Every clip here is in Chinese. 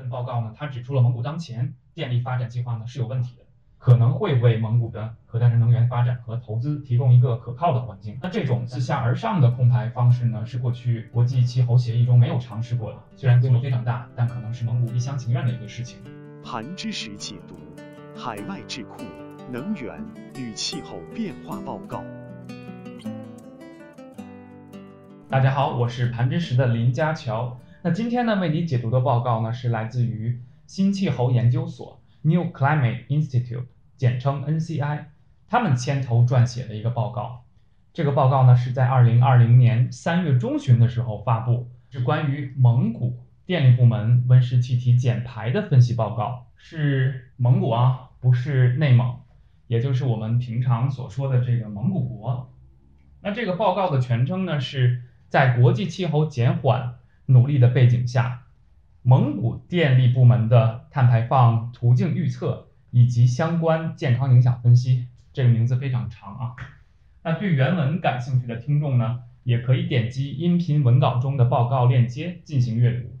份报告呢，他指出了蒙古当前电力发展计划呢是有问题的，可能会为蒙古的可再生能源发展和投资提供一个可靠的环境。那这种自下而上的控排方式呢，是过去国际气候协议中没有尝试过的。虽然规模非常大，但可能是蒙古一厢情愿的一个事情。盘知识解读：海外智库能源与气候变化报告。大家好，我是盘知识的林家乔。那今天呢，为你解读的报告呢，是来自于新气候研究所 （New Climate Institute），简称 NCI，他们牵头撰写的一个报告。这个报告呢，是在二零二零年三月中旬的时候发布，是关于蒙古电力部门温室气体减排的分析报告。是蒙古啊，不是内蒙，也就是我们平常所说的这个蒙古国。那这个报告的全称呢是。在国际气候减缓努力的背景下，蒙古电力部门的碳排放途径预测以及相关健康影响分析，这个名字非常长啊。那对原文感兴趣的听众呢，也可以点击音频文稿中的报告链接进行阅读。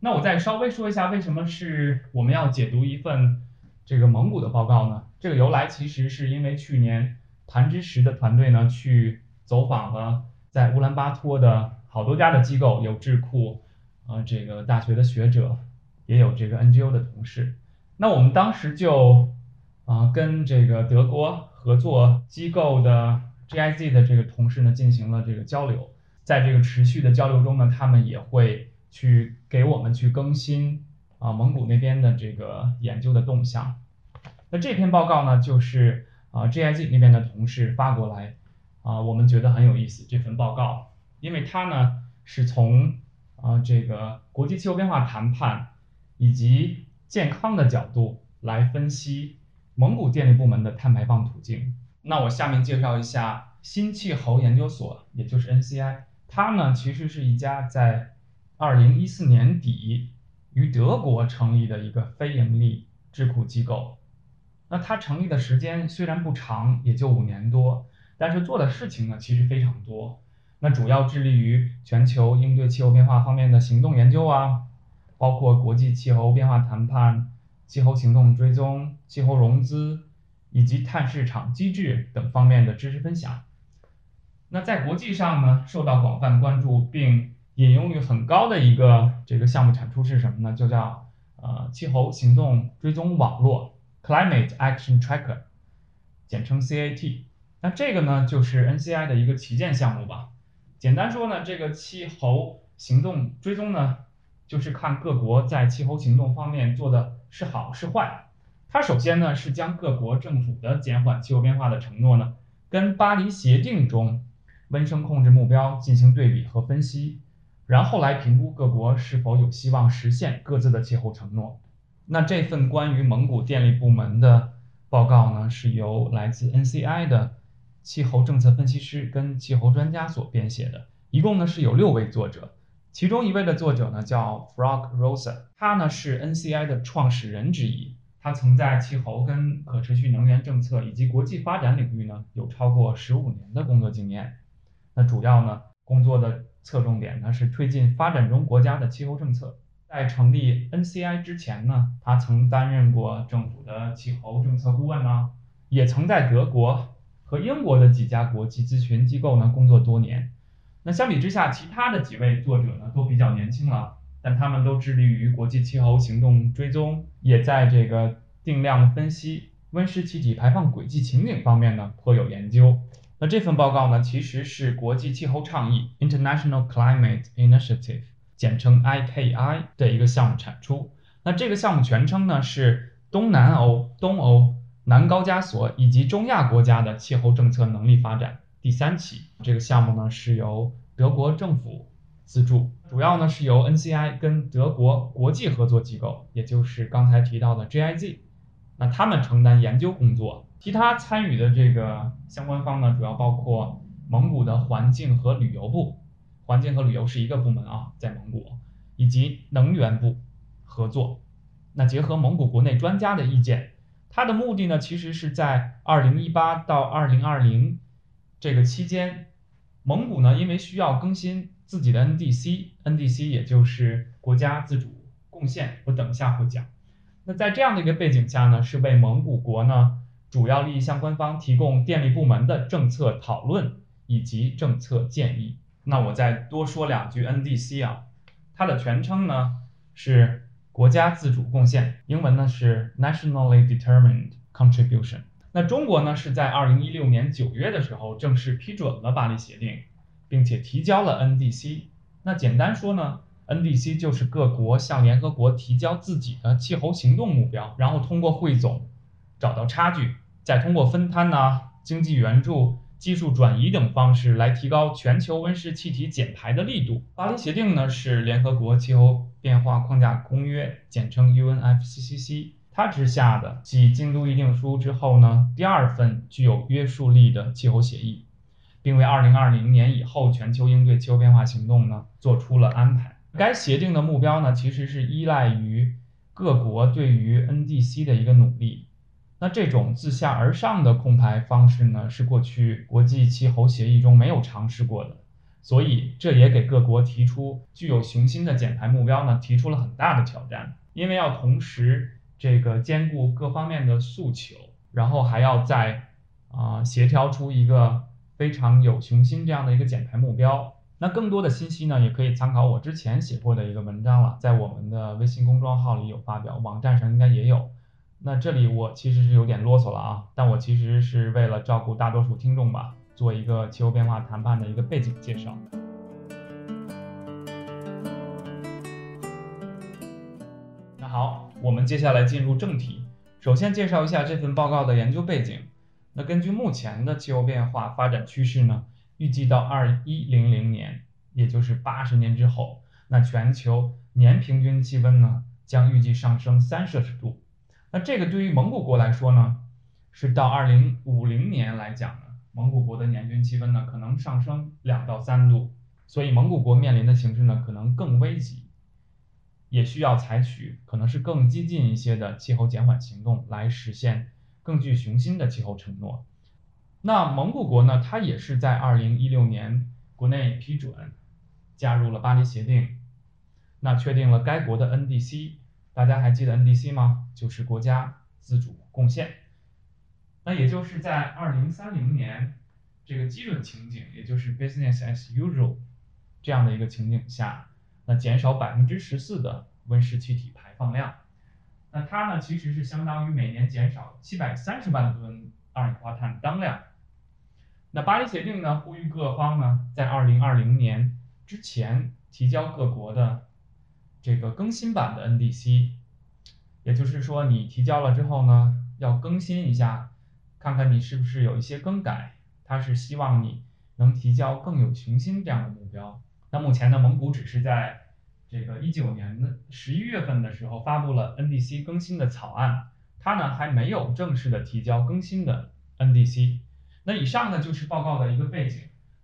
那我再稍微说一下，为什么是我们要解读一份这个蒙古的报告呢？这个由来其实是因为去年谭之石的团队呢去走访了。在乌兰巴托的好多家的机构有智库，呃，这个大学的学者，也有这个 NGO 的同事。那我们当时就啊跟这个德国合作机构的 GIZ 的这个同事呢进行了这个交流。在这个持续的交流中呢，他们也会去给我们去更新啊蒙古那边的这个研究的动向。那这篇报告呢，就是啊 GIZ 那边的同事发过来。啊，我们觉得很有意思这份报告，因为它呢是从啊这个国际气候变化谈判以及健康的角度来分析蒙古电力部门的碳排放途径。那我下面介绍一下新气候研究所，也就是 NCI，它呢其实是一家在二零一四年底于德国成立的一个非盈利智库机构。那它成立的时间虽然不长，也就五年多。但是做的事情呢，其实非常多。那主要致力于全球应对气候变化方面的行动研究啊，包括国际气候变化谈判、气候行动追踪、气候融资以及碳市场机制等方面的知识分享。那在国际上呢，受到广泛关注并引用率很高的一个这个项目产出是什么呢？就叫呃气候行动追踪网络 （Climate Action Tracker），简称 CAT。那这个呢，就是 NCI 的一个旗舰项目吧。简单说呢，这个气候行动追踪呢，就是看各国在气候行动方面做的是好是坏。它首先呢是将各国政府的减缓气候变化的承诺呢，跟巴黎协定中温升控制目标进行对比和分析，然后来评估各国是否有希望实现各自的气候承诺。那这份关于蒙古电力部门的报告呢，是由来自 NCI 的。气候政策分析师跟气候专家所编写的，一共呢是有六位作者，其中一位的作者呢叫 Frog Rosa，他呢是 NCI 的创始人之一，他曾在气候跟可持续能源政策以及国际发展领域呢有超过十五年的工作经验，那主要呢工作的侧重点呢是推进发展中国家的气候政策，在成立 NCI 之前呢，他曾担任过政府的气候政策顾问呢，也曾在德国。和英国的几家国际咨询机构呢工作多年，那相比之下，其他的几位作者呢都比较年轻了，但他们都致力于国际气候行动追踪，也在这个定量分析温室气体排放轨迹情景方面呢颇有研究。那这份报告呢其实是国际气候倡议 International Climate Initiative，简称 IKI 的一个项目产出。那这个项目全称呢是东南欧、东欧。南高加索以及中亚国家的气候政策能力发展第三期这个项目呢，是由德国政府资助，主要呢是由 NCI 跟德国国际合作机构，也就是刚才提到的 GIZ，那他们承担研究工作，其他参与的这个相关方呢，主要包括蒙古的环境和旅游部，环境和旅游是一个部门啊，在蒙古，以及能源部合作，那结合蒙古国内专家的意见。它的目的呢，其实是在二零一八到二零二零这个期间，蒙古呢因为需要更新自己的 NDC，NDC 也就是国家自主贡献，我等一下会讲。那在这样的一个背景下呢，是为蒙古国呢主要利益相关方提供电力部门的政策讨论以及政策建议。那我再多说两句 NDC 啊，它的全称呢是国家自主贡献，英文呢是 Nationally Determined Contribution。那中国呢是在二零一六年九月的时候正式批准了巴黎协定，并且提交了 NDC。那简单说呢？NDC 就是各国向联合国提交自己的气候行动目标，然后通过汇总找到差距，再通过分摊呐、经济援助、技术转移等方式来提高全球温室气体减排的力度。巴黎协定呢是联合国气候变化框架公约，简称 UNFCCC，它之下的继京都议定书之后呢第二份具有约束力的气候协议，并为2020年以后全球应对气候变化行动呢做出了安排。该协定的目标呢，其实是依赖于各国对于 NDC 的一个努力。那这种自下而上的控排方式呢，是过去国际气候协议中没有尝试过的，所以这也给各国提出具有雄心的减排目标呢，提出了很大的挑战。因为要同时这个兼顾各方面的诉求，然后还要在啊协调出一个非常有雄心这样的一个减排目标。那更多的信息呢，也可以参考我之前写过的一个文章了，在我们的微信公众号里有发表，网站上应该也有。那这里我其实是有点啰嗦了啊，但我其实是为了照顾大多数听众吧，做一个气候变化谈判的一个背景介绍。那好，我们接下来进入正题，首先介绍一下这份报告的研究背景。那根据目前的气候变化发展趋势呢？预计到二一零零年，也就是八十年之后，那全球年平均气温呢将预计上升三摄氏度。那这个对于蒙古国来说呢，是到二零五零年来讲呢，蒙古国的年均气温呢可能上升两到三度。所以蒙古国面临的形势呢可能更危急，也需要采取可能是更激进一些的气候减缓行动来实现更具雄心的气候承诺。那蒙古国呢？它也是在二零一六年国内批准加入了巴黎协定，那确定了该国的 NDC。大家还记得 NDC 吗？就是国家自主贡献。那也就是在二零三零年这个基准情景，也就是 business as usual 这样的一个情景下，那减少百分之十四的温室气体排放量。那它呢，其实是相当于每年减少七百三十万吨二氧化碳当量。那巴黎协定呢，呼吁各方呢，在二零二零年之前提交各国的这个更新版的 NDC，也就是说，你提交了之后呢，要更新一下，看看你是不是有一些更改。他是希望你能提交更有雄心这样的目标。那目前呢，蒙古只是在这个一九年的十一月份的时候发布了 NDC 更新的草案，它呢还没有正式的提交更新的 NDC。那以上呢就是报告的一个背景。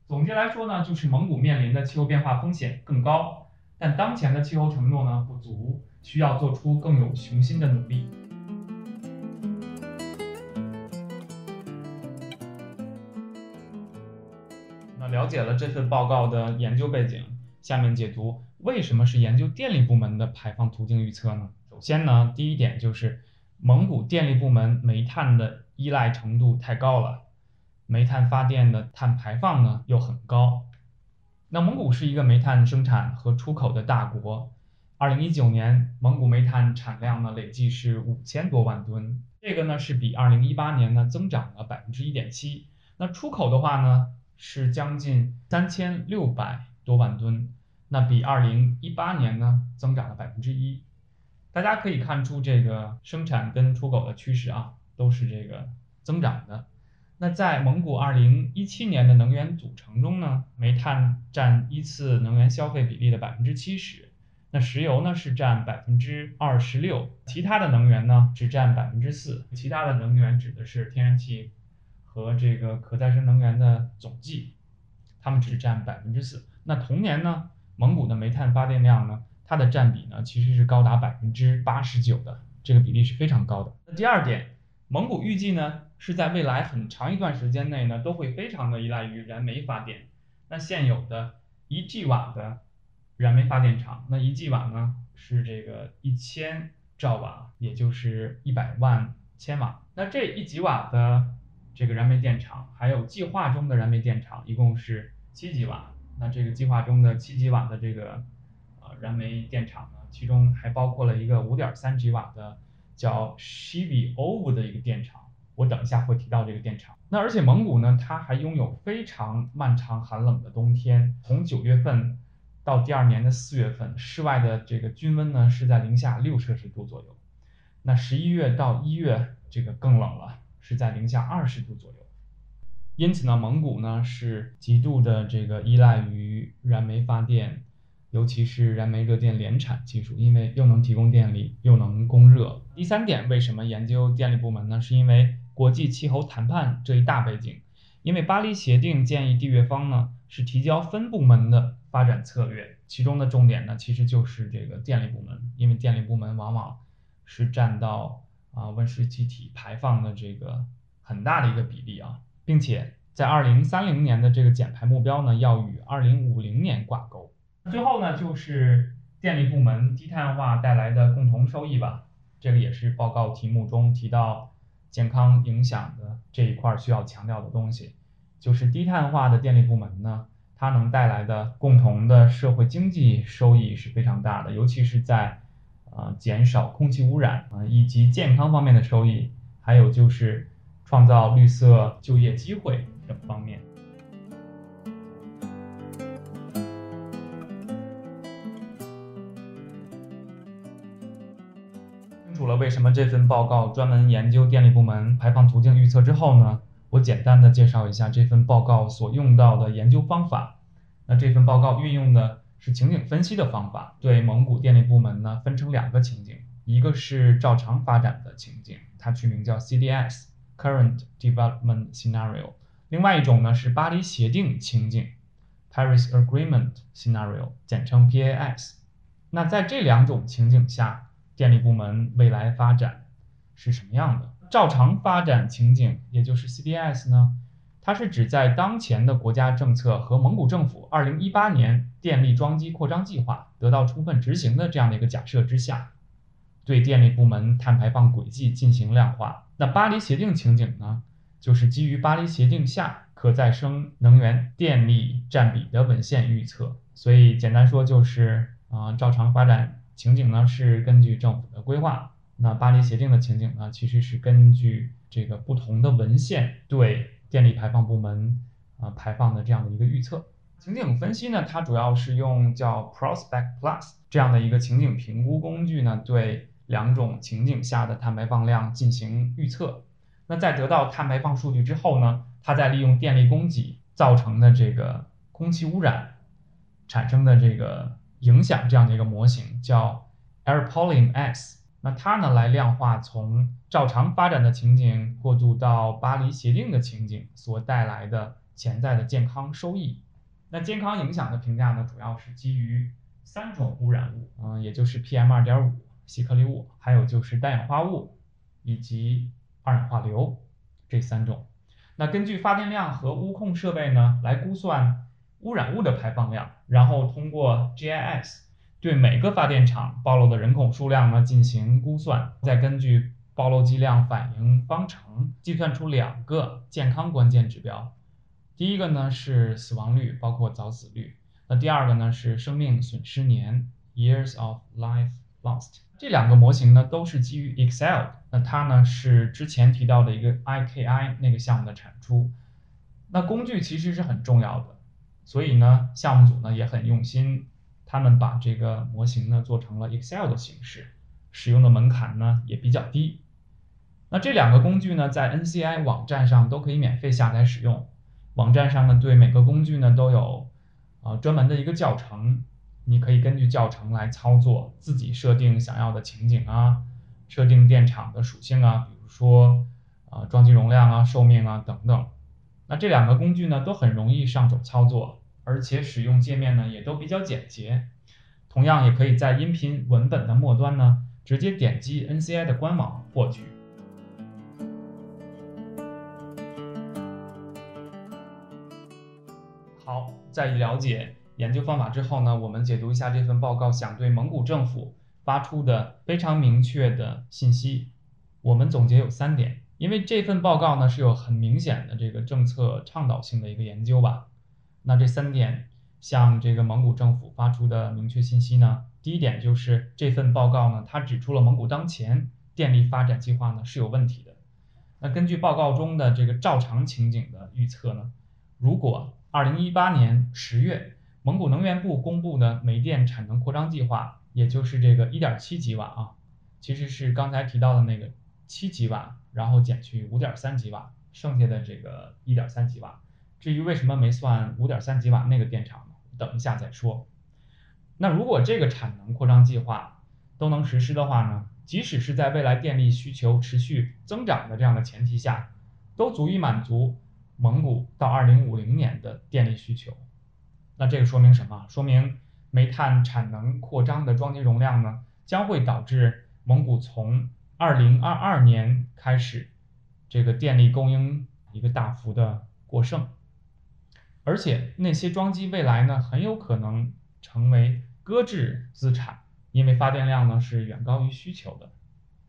总结来说呢，就是蒙古面临的气候变化风险更高，但当前的气候承诺呢不足，需要做出更有雄心的努力。那了解了这份报告的研究背景，下面解读为什么是研究电力部门的排放途径预测呢？首先呢，第一点就是蒙古电力部门煤炭的依赖程度太高了。煤炭发电的碳排放呢又很高，那蒙古是一个煤炭生产和出口的大国。二零一九年，蒙古煤炭产量呢累计是五千多万吨，这个呢是比二零一八年呢增长了百分之一点七。那出口的话呢是将近三千六百多万吨，那比二零一八年呢增长了百分之一。大家可以看出这个生产跟出口的趋势啊，都是这个增长的。那在蒙古二零一七年的能源组成中呢，煤炭占一次能源消费比例的百分之七十，那石油呢是占百分之二十六，其他的能源呢只占百分之四。其他的能源指的是天然气和这个可再生能源的总计，它们只占百分之四。那同年呢，蒙古的煤炭发电量呢，它的占比呢其实是高达百分之八十九的，这个比例是非常高的。那第二点，蒙古预计呢。是在未来很长一段时间内呢，都会非常的依赖于燃煤发电。那现有的一 G 瓦的燃煤发电厂，那一 g 瓦呢是这个一千兆瓦，也就是一百万千瓦。那这一吉瓦的这个燃煤电厂，还有计划中的燃煤电厂，一共是七吉瓦。那这个计划中的七吉瓦的这个呃燃煤电厂呢，其中还包括了一个五点三吉瓦的叫 Shiviovo 的一个电厂。我等一下会提到这个电厂。那而且蒙古呢，它还拥有非常漫长寒冷的冬天，从九月份到第二年的四月份，室外的这个均温呢是在零下六摄氏度左右。那十一月到一月这个更冷了，是在零下二十度左右。因此呢，蒙古呢是极度的这个依赖于燃煤发电，尤其是燃煤热电联产技术，因为又能提供电力，又能供热。第三点，为什么研究电力部门呢？是因为国际气候谈判这一大背景，因为巴黎协定建议缔约方呢是提交分部门的发展策略，其中的重点呢其实就是这个电力部门，因为电力部门往往是占到啊温室气体排放的这个很大的一个比例啊，并且在二零三零年的这个减排目标呢要与二零五零年挂钩。最后呢就是电力部门低碳化带来的共同收益吧，这个也是报告题目中提到。健康影响的这一块需要强调的东西，就是低碳化的电力部门呢，它能带来的共同的社会经济收益是非常大的，尤其是在呃减少空气污染啊以及健康方面的收益，还有就是创造绿色就业机会等方面。除了为什么这份报告专门研究电力部门排放途径预测之后呢，我简单的介绍一下这份报告所用到的研究方法。那这份报告运用的是情景分析的方法，对蒙古电力部门呢分成两个情景，一个是照常发展的情景，它取名叫 CDS（Current Development Scenario），另外一种呢是巴黎协定情景 （Paris Agreement Scenario），简称 PAS。那在这两种情景下，电力部门未来发展是什么样的？照常发展情景，也就是 CDS 呢？它是指在当前的国家政策和蒙古政府2018年电力装机扩张计划得到充分执行的这样的一个假设之下，对电力部门碳排放轨迹进行量化。那巴黎协定情景呢？就是基于巴黎协定下可再生能源电力占比的文献预测。所以简单说就是啊，照常发展。情景呢是根据政府的规划，那巴黎协定的情景呢其实是根据这个不同的文献对电力排放部门啊排放的这样的一个预测。情景分析呢，它主要是用叫 Prospect Plus 这样的一个情景评估工具呢，对两种情景下的碳排放量进行预测。那在得到碳排放数据之后呢，它再利用电力供给造成的这个空气污染产生的这个。影响这样的一个模型叫 AirPolyM X，那它呢来量化从照常发展的情景过渡到巴黎协定的情景所带来的潜在的健康收益。那健康影响的评价呢，主要是基于三种污染物，嗯，也就是 PM 二点五、细颗粒物，还有就是氮氧化物以及二氧化硫这三种。那根据发电量和污控设备呢来估算。污染物的排放量，然后通过 GIS 对每个发电厂暴露的人口数量呢进行估算，再根据暴露剂量反应方程计算出两个健康关键指标。第一个呢是死亡率，包括早死率；那第二个呢是生命损失年 （Years of Life Lost）。这两个模型呢都是基于 Excel，那它呢是之前提到的一个 IKI 那个项目的产出。那工具其实是很重要的。所以呢，项目组呢也很用心，他们把这个模型呢做成了 Excel 的形式，使用的门槛呢也比较低。那这两个工具呢，在 NCI 网站上都可以免费下载使用。网站上呢，对每个工具呢都有啊专门的一个教程，你可以根据教程来操作，自己设定想要的情景啊，设定电厂的属性啊，比如说啊装机容量啊、寿命啊等等。那这两个工具呢，都很容易上手操作，而且使用界面呢也都比较简洁。同样，也可以在音频文本的末端呢，直接点击 NCI 的官网获取。好，在了解研究方法之后呢，我们解读一下这份报告想对蒙古政府发出的非常明确的信息。我们总结有三点，因为这份报告呢是有很明显的这个政策倡导性的一个研究吧。那这三点向这个蒙古政府发出的明确信息呢，第一点就是这份报告呢，它指出了蒙古当前电力发展计划呢是有问题的。那根据报告中的这个照常情景的预测呢，如果二零一八年十月蒙古能源部公布的煤电产能扩张计划，也就是这个一点七吉瓦啊，其实是刚才提到的那个。七吉瓦，然后减去五点三吉瓦，剩下的这个一点三吉瓦。至于为什么没算五点三吉瓦那个电厂呢？等一下再说。那如果这个产能扩张计划都能实施的话呢，即使是在未来电力需求持续增长的这样的前提下，都足以满足蒙古到二零五零年的电力需求。那这个说明什么？说明煤炭产能扩张的装机容量呢，将会导致蒙古从二零二二年开始，这个电力供应一个大幅的过剩，而且那些装机未来呢，很有可能成为搁置资产，因为发电量呢是远高于需求的。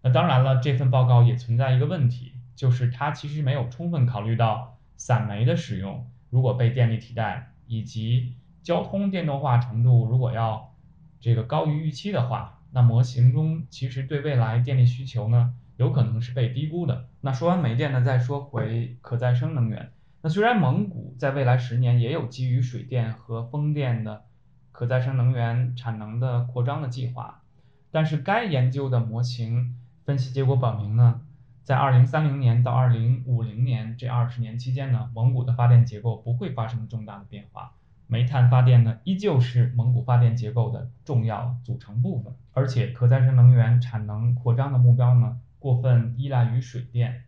那当然了，这份报告也存在一个问题，就是它其实没有充分考虑到散煤的使用如果被电力替代，以及交通电动化程度如果要这个高于预期的话。那模型中其实对未来电力需求呢，有可能是被低估的。那说完煤电呢，再说回可再生能源。那虽然蒙古在未来十年也有基于水电和风电的可再生能源产能的扩张的计划，但是该研究的模型分析结果表明呢，在二零三零年到二零五零年这二十年期间呢，蒙古的发电结构不会发生重大的变化。煤炭发电呢，依旧是蒙古发电结构的重要组成部分，而且可再生能源产能扩张的目标呢，过分依赖于水电。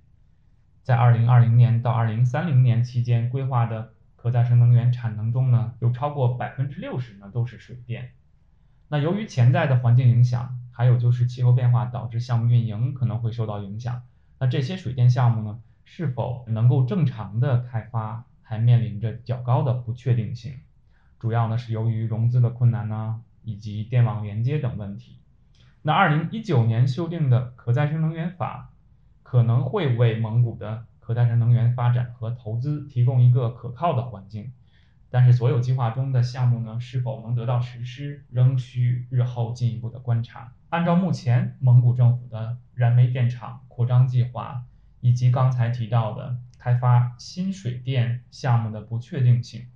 在二零二零年到二零三零年期间规划的可再生能源产能中呢，有超过百分之六十呢都是水电。那由于潜在的环境影响，还有就是气候变化导致项目运营可能会受到影响，那这些水电项目呢，是否能够正常的开发？还面临着较高的不确定性，主要呢是由于融资的困难呢，以及电网连接等问题。那二零一九年修订的可再生能源法可能会为蒙古的可再生能源发展和投资提供一个可靠的环境，但是所有计划中的项目呢是否能得到实施，仍需日后进一步的观察。按照目前蒙古政府的燃煤电厂扩张计划，以及刚才提到的。开发新水电项目的不确定性，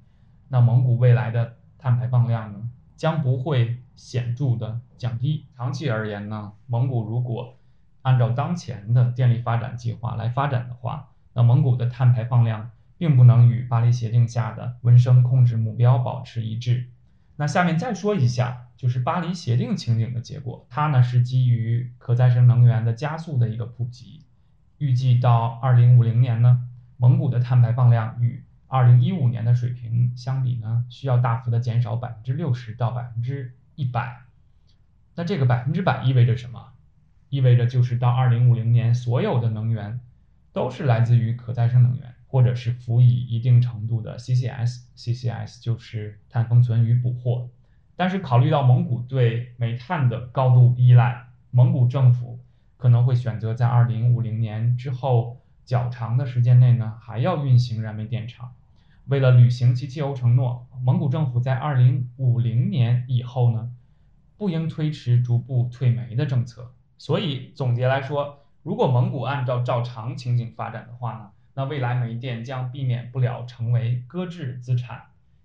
那蒙古未来的碳排放量呢，将不会显著的降低。长期而言呢，蒙古如果按照当前的电力发展计划来发展的话，那蒙古的碳排放量并不能与巴黎协定下的温升控制目标保持一致。那下面再说一下，就是巴黎协定情景的结果，它呢是基于可再生能源的加速的一个普及，预计到二零五零年呢。蒙古的碳排放量与二零一五年的水平相比呢，需要大幅的减少百分之六十到百分之一百。那这个百分之百意味着什么？意味着就是到二零五零年，所有的能源都是来自于可再生能源，或者是辅以一定程度的 CCS。CCS 就是碳封存与捕获。但是考虑到蒙古对煤炭的高度依赖，蒙古政府可能会选择在二零五零年之后。较长的时间内呢，还要运行燃煤电厂。为了履行其气候承诺，蒙古政府在二零五零年以后呢，不应推迟逐步退煤的政策。所以总结来说，如果蒙古按照照常情景发展的话呢，那未来煤电将避免不了成为搁置资产，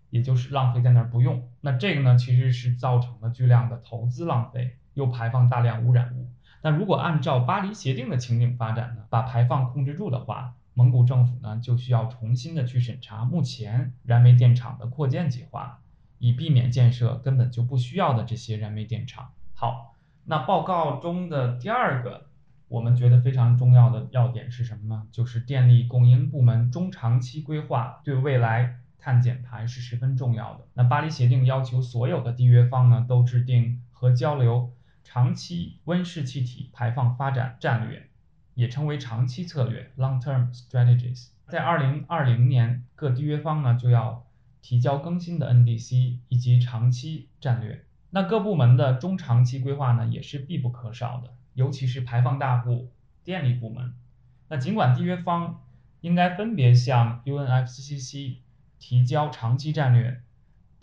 也就是浪费在那儿不用。那这个呢，其实是造成了巨量的投资浪费，又排放大量污染物。那如果按照巴黎协定的情景发展呢，把排放控制住的话，蒙古政府呢就需要重新的去审查目前燃煤电厂的扩建计划，以避免建设根本就不需要的这些燃煤电厂。好，那报告中的第二个我们觉得非常重要的要点是什么呢？就是电力供应部门中长期规划对未来碳减排是十分重要的。那巴黎协定要求所有的缔约方呢都制定和交流。长期温室气体排放发展战略，也称为长期策略 （long-term strategies）。在二零二零年，各缔约方呢就要提交更新的 NDC 以及长期战略。那各部门的中长期规划呢，也是必不可少的，尤其是排放大户电力部门。那尽管缔约方应该分别向 UNFCCC 提交长期战略，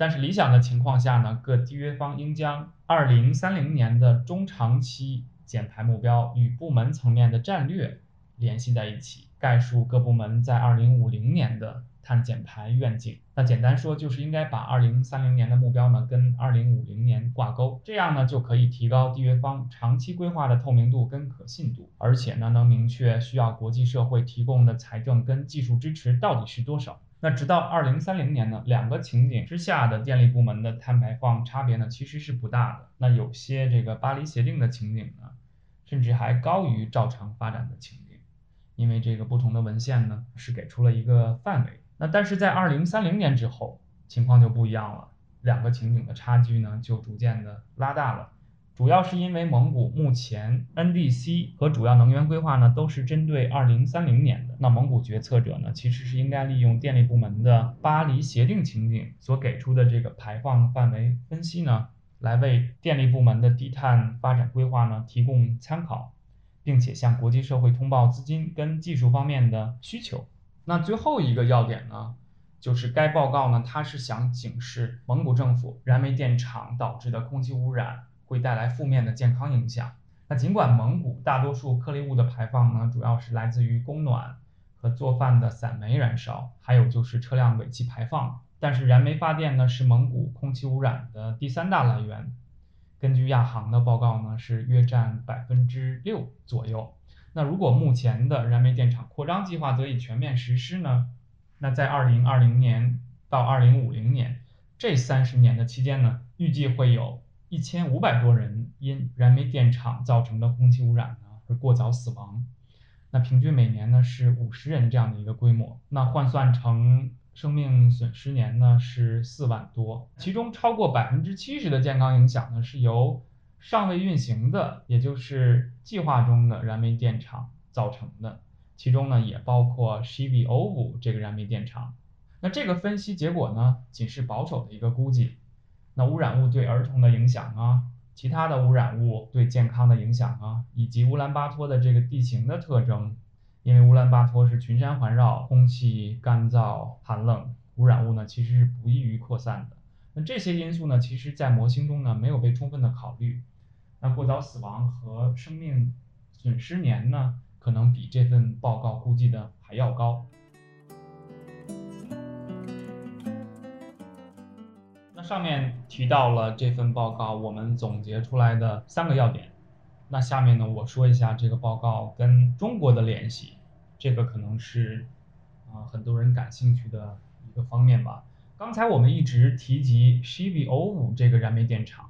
但是理想的情况下呢，各缔约方应将2030年的中长期减排目标与部门层面的战略联系在一起，概述各部门在2050年的。碳减排愿景，那简单说就是应该把二零三零年的目标呢跟二零五零年挂钩，这样呢就可以提高缔约方长期规划的透明度跟可信度，而且呢能明确需要国际社会提供的财政跟技术支持到底是多少。那直到二零三零年呢，两个情景之下的电力部门的碳排放差别呢其实是不大的。那有些这个巴黎协定的情景呢，甚至还高于照常发展的情景，因为这个不同的文献呢是给出了一个范围。那但是在二零三零年之后，情况就不一样了，两个情景的差距呢就逐渐的拉大了，主要是因为蒙古目前 NDC 和主要能源规划呢都是针对二零三零年的，那蒙古决策者呢其实是应该利用电力部门的巴黎协定情景所给出的这个排放范围分析呢，来为电力部门的低碳发展规划呢提供参考，并且向国际社会通报资金跟技术方面的需求。那最后一个要点呢，就是该报告呢，它是想警示蒙古政府燃煤电厂导致的空气污染会带来负面的健康影响。那尽管蒙古大多数颗粒物的排放呢，主要是来自于供暖和做饭的散煤燃烧，还有就是车辆尾气排放，但是燃煤发电呢是蒙古空气污染的第三大来源。根据亚航的报告呢，是约占百分之六左右。那如果目前的燃煤电厂扩张计划得以全面实施呢？那在二零二零年到二零五零年这三十年的期间呢，预计会有一千五百多人因燃煤电厂造成的空气污染呢而过早死亡。那平均每年呢是五十人这样的一个规模。那换算成生命损失年呢是四万多，其中超过百分之七十的健康影响呢是由。尚未运行的，也就是计划中的燃煤电厂造成的，其中呢也包括 Shiviovo 这个燃煤电厂。那这个分析结果呢，仅是保守的一个估计。那污染物对儿童的影响啊，其他的污染物对健康的影响啊，以及乌兰巴托的这个地形的特征，因为乌兰巴托是群山环绕，空气干燥寒冷，污染物呢其实是不易于扩散的。那这些因素呢，其实在模型中呢没有被充分的考虑。那过早死亡和生命损失年呢，可能比这份报告估计的还要高。上面提到了这份报告，我们总结出来的三个要点。那下面呢，我说一下这个报告跟中国的联系，这个可能是啊很多人感兴趣的一个方面吧。刚才我们一直提及 Shiviovo 这个燃煤电厂。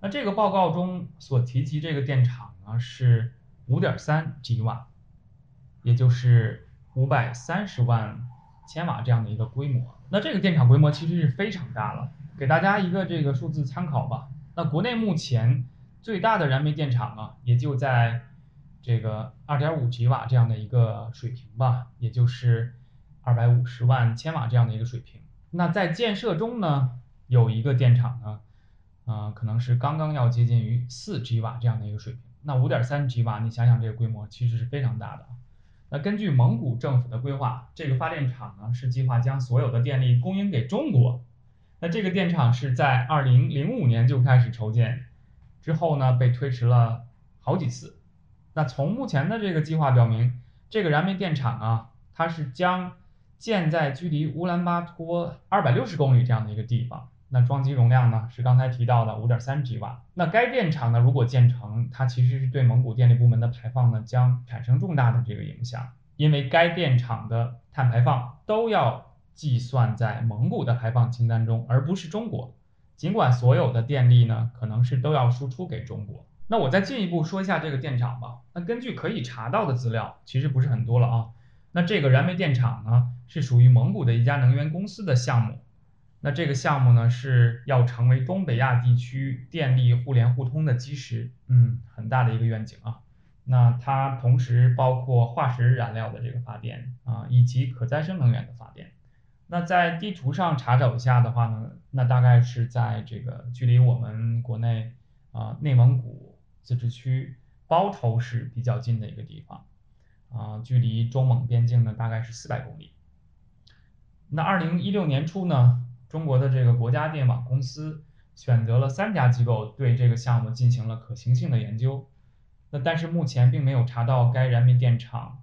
那这个报告中所提及这个电厂呢是五点三 g 瓦，也就是五百三十万千瓦这样的一个规模。那这个电厂规模其实是非常大了，给大家一个这个数字参考吧。那国内目前最大的燃煤电厂啊，也就在这个二点五 g 瓦这样的一个水平吧，也就是二百五十万千瓦这样的一个水平。那在建设中呢，有一个电厂呢。啊，可能是刚刚要接近于四 g 瓦这样的一个水平。那五点三 g 瓦，你想想这个规模其实是非常大的。那根据蒙古政府的规划，这个发电厂呢是计划将所有的电力供应给中国。那这个电厂是在二零零五年就开始筹建，之后呢被推迟了好几次。那从目前的这个计划表明，这个燃煤电厂啊，它是将建在距离乌兰巴托二百六十公里这样的一个地方。那装机容量呢是刚才提到的五点三 g 瓦。那该电厂呢如果建成，它其实是对蒙古电力部门的排放呢将产生重大的这个影响，因为该电厂的碳排放都要计算在蒙古的排放清单中，而不是中国。尽管所有的电力呢可能是都要输出给中国。那我再进一步说一下这个电厂吧。那根据可以查到的资料，其实不是很多了啊。那这个燃煤电厂呢是属于蒙古的一家能源公司的项目。那这个项目呢是要成为东北亚地区电力互联互通的基石，嗯，很大的一个愿景啊。那它同时包括化石燃料的这个发电啊，以及可再生能源的发电。那在地图上查找一下的话呢，那大概是在这个距离我们国内啊内蒙古自治区包头市比较近的一个地方，啊，距离中蒙边境呢大概是四百公里。那二零一六年初呢，中国的这个国家电网公司选择了三家机构对这个项目进行了可行性的研究。那但是目前并没有查到该燃煤电厂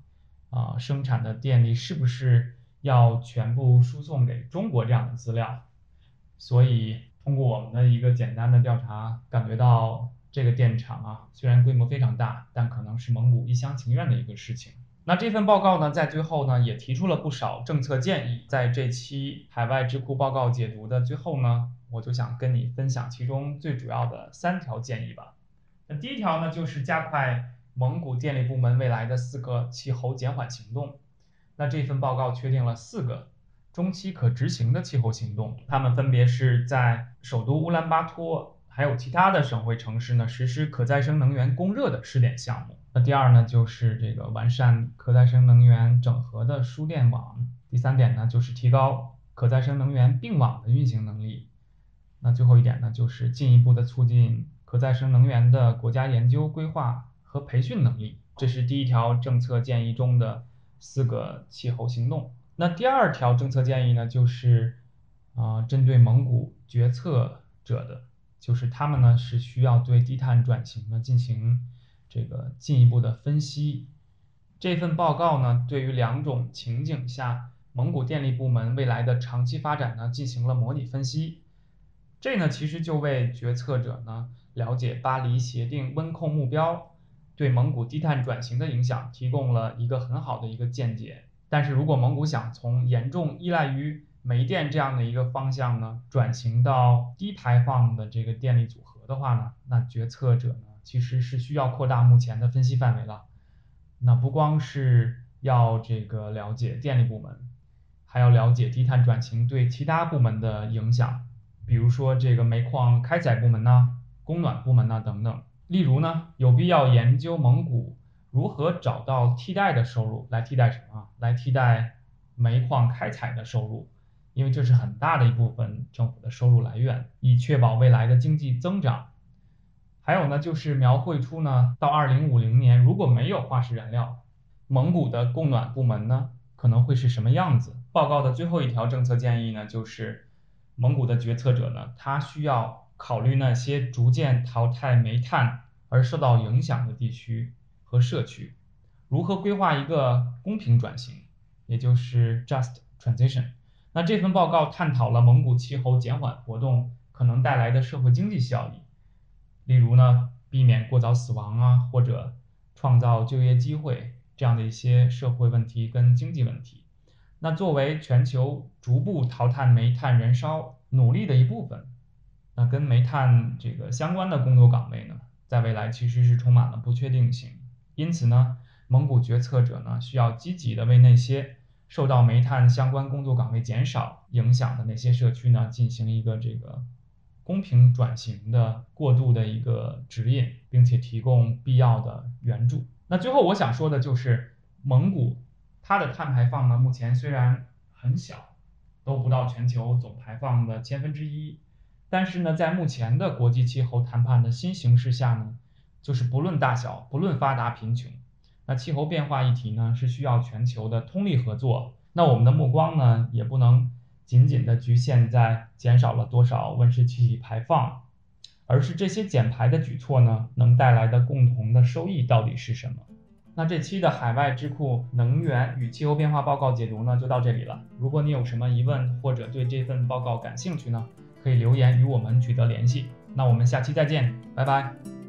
啊生产的电力是不是要全部输送给中国这样的资料。所以通过我们的一个简单的调查，感觉到这个电厂啊虽然规模非常大，但可能是蒙古一厢情愿的一个事情。那这份报告呢，在最后呢，也提出了不少政策建议。在这期海外智库报告解读的最后呢，我就想跟你分享其中最主要的三条建议吧。那第一条呢，就是加快蒙古电力部门未来的四个气候减缓行动。那这份报告确定了四个中期可执行的气候行动，它们分别是在首都乌兰巴托，还有其他的省会城市呢，实施可再生能源供热的试点项目。那第二呢，就是这个完善可再生能源整合的输电网。第三点呢，就是提高可再生能源并网的运行能力。那最后一点呢，就是进一步的促进可再生能源的国家研究、规划和培训能力。这是第一条政策建议中的四个气候行动。那第二条政策建议呢，就是啊，针对蒙古决策者的，就是他们呢是需要对低碳转型呢进行。这个进一步的分析，这份报告呢，对于两种情景下蒙古电力部门未来的长期发展呢，进行了模拟分析。这呢，其实就为决策者呢了解巴黎协定温控目标对蒙古低碳转型的影响提供了一个很好的一个见解。但是如果蒙古想从严重依赖于煤电这样的一个方向呢，转型到低排放的这个电力组合的话呢，那决策者呢？其实是需要扩大目前的分析范围了。那不光是要这个了解电力部门，还要了解低碳转型对其他部门的影响，比如说这个煤矿开采部门呐、供暖部门呐等等。例如呢，有必要研究蒙古如何找到替代的收入，来替代什么？来替代煤矿开采的收入，因为这是很大的一部分政府的收入来源，以确保未来的经济增长。还有呢，就是描绘出呢，到二零五零年如果没有化石燃料，蒙古的供暖部门呢可能会是什么样子？报告的最后一条政策建议呢，就是蒙古的决策者呢，他需要考虑那些逐渐淘汰煤炭而受到影响的地区和社区，如何规划一个公平转型，也就是 just transition。那这份报告探讨了蒙古气候减缓活动可能带来的社会经济效益。例如呢，避免过早死亡啊，或者创造就业机会这样的一些社会问题跟经济问题。那作为全球逐步淘汰煤炭燃烧努力的一部分，那跟煤炭这个相关的工作岗位呢，在未来其实是充满了不确定性。因此呢，蒙古决策者呢，需要积极的为那些受到煤炭相关工作岗位减少影响的那些社区呢，进行一个这个。公平转型的过渡的一个指引，并且提供必要的援助。那最后我想说的就是，蒙古它的碳排放呢，目前虽然很小，都不到全球总排放的千分之一，但是呢，在目前的国际气候谈判的新形势下呢，就是不论大小，不论发达贫穷，那气候变化议题呢，是需要全球的通力合作。那我们的目光呢，也不能。仅仅的局限在减少了多少温室气体排放，而是这些减排的举措呢，能带来的共同的收益到底是什么？那这期的海外智库能源与气候变化报告解读呢，就到这里了。如果你有什么疑问或者对这份报告感兴趣呢，可以留言与我们取得联系。那我们下期再见，拜拜。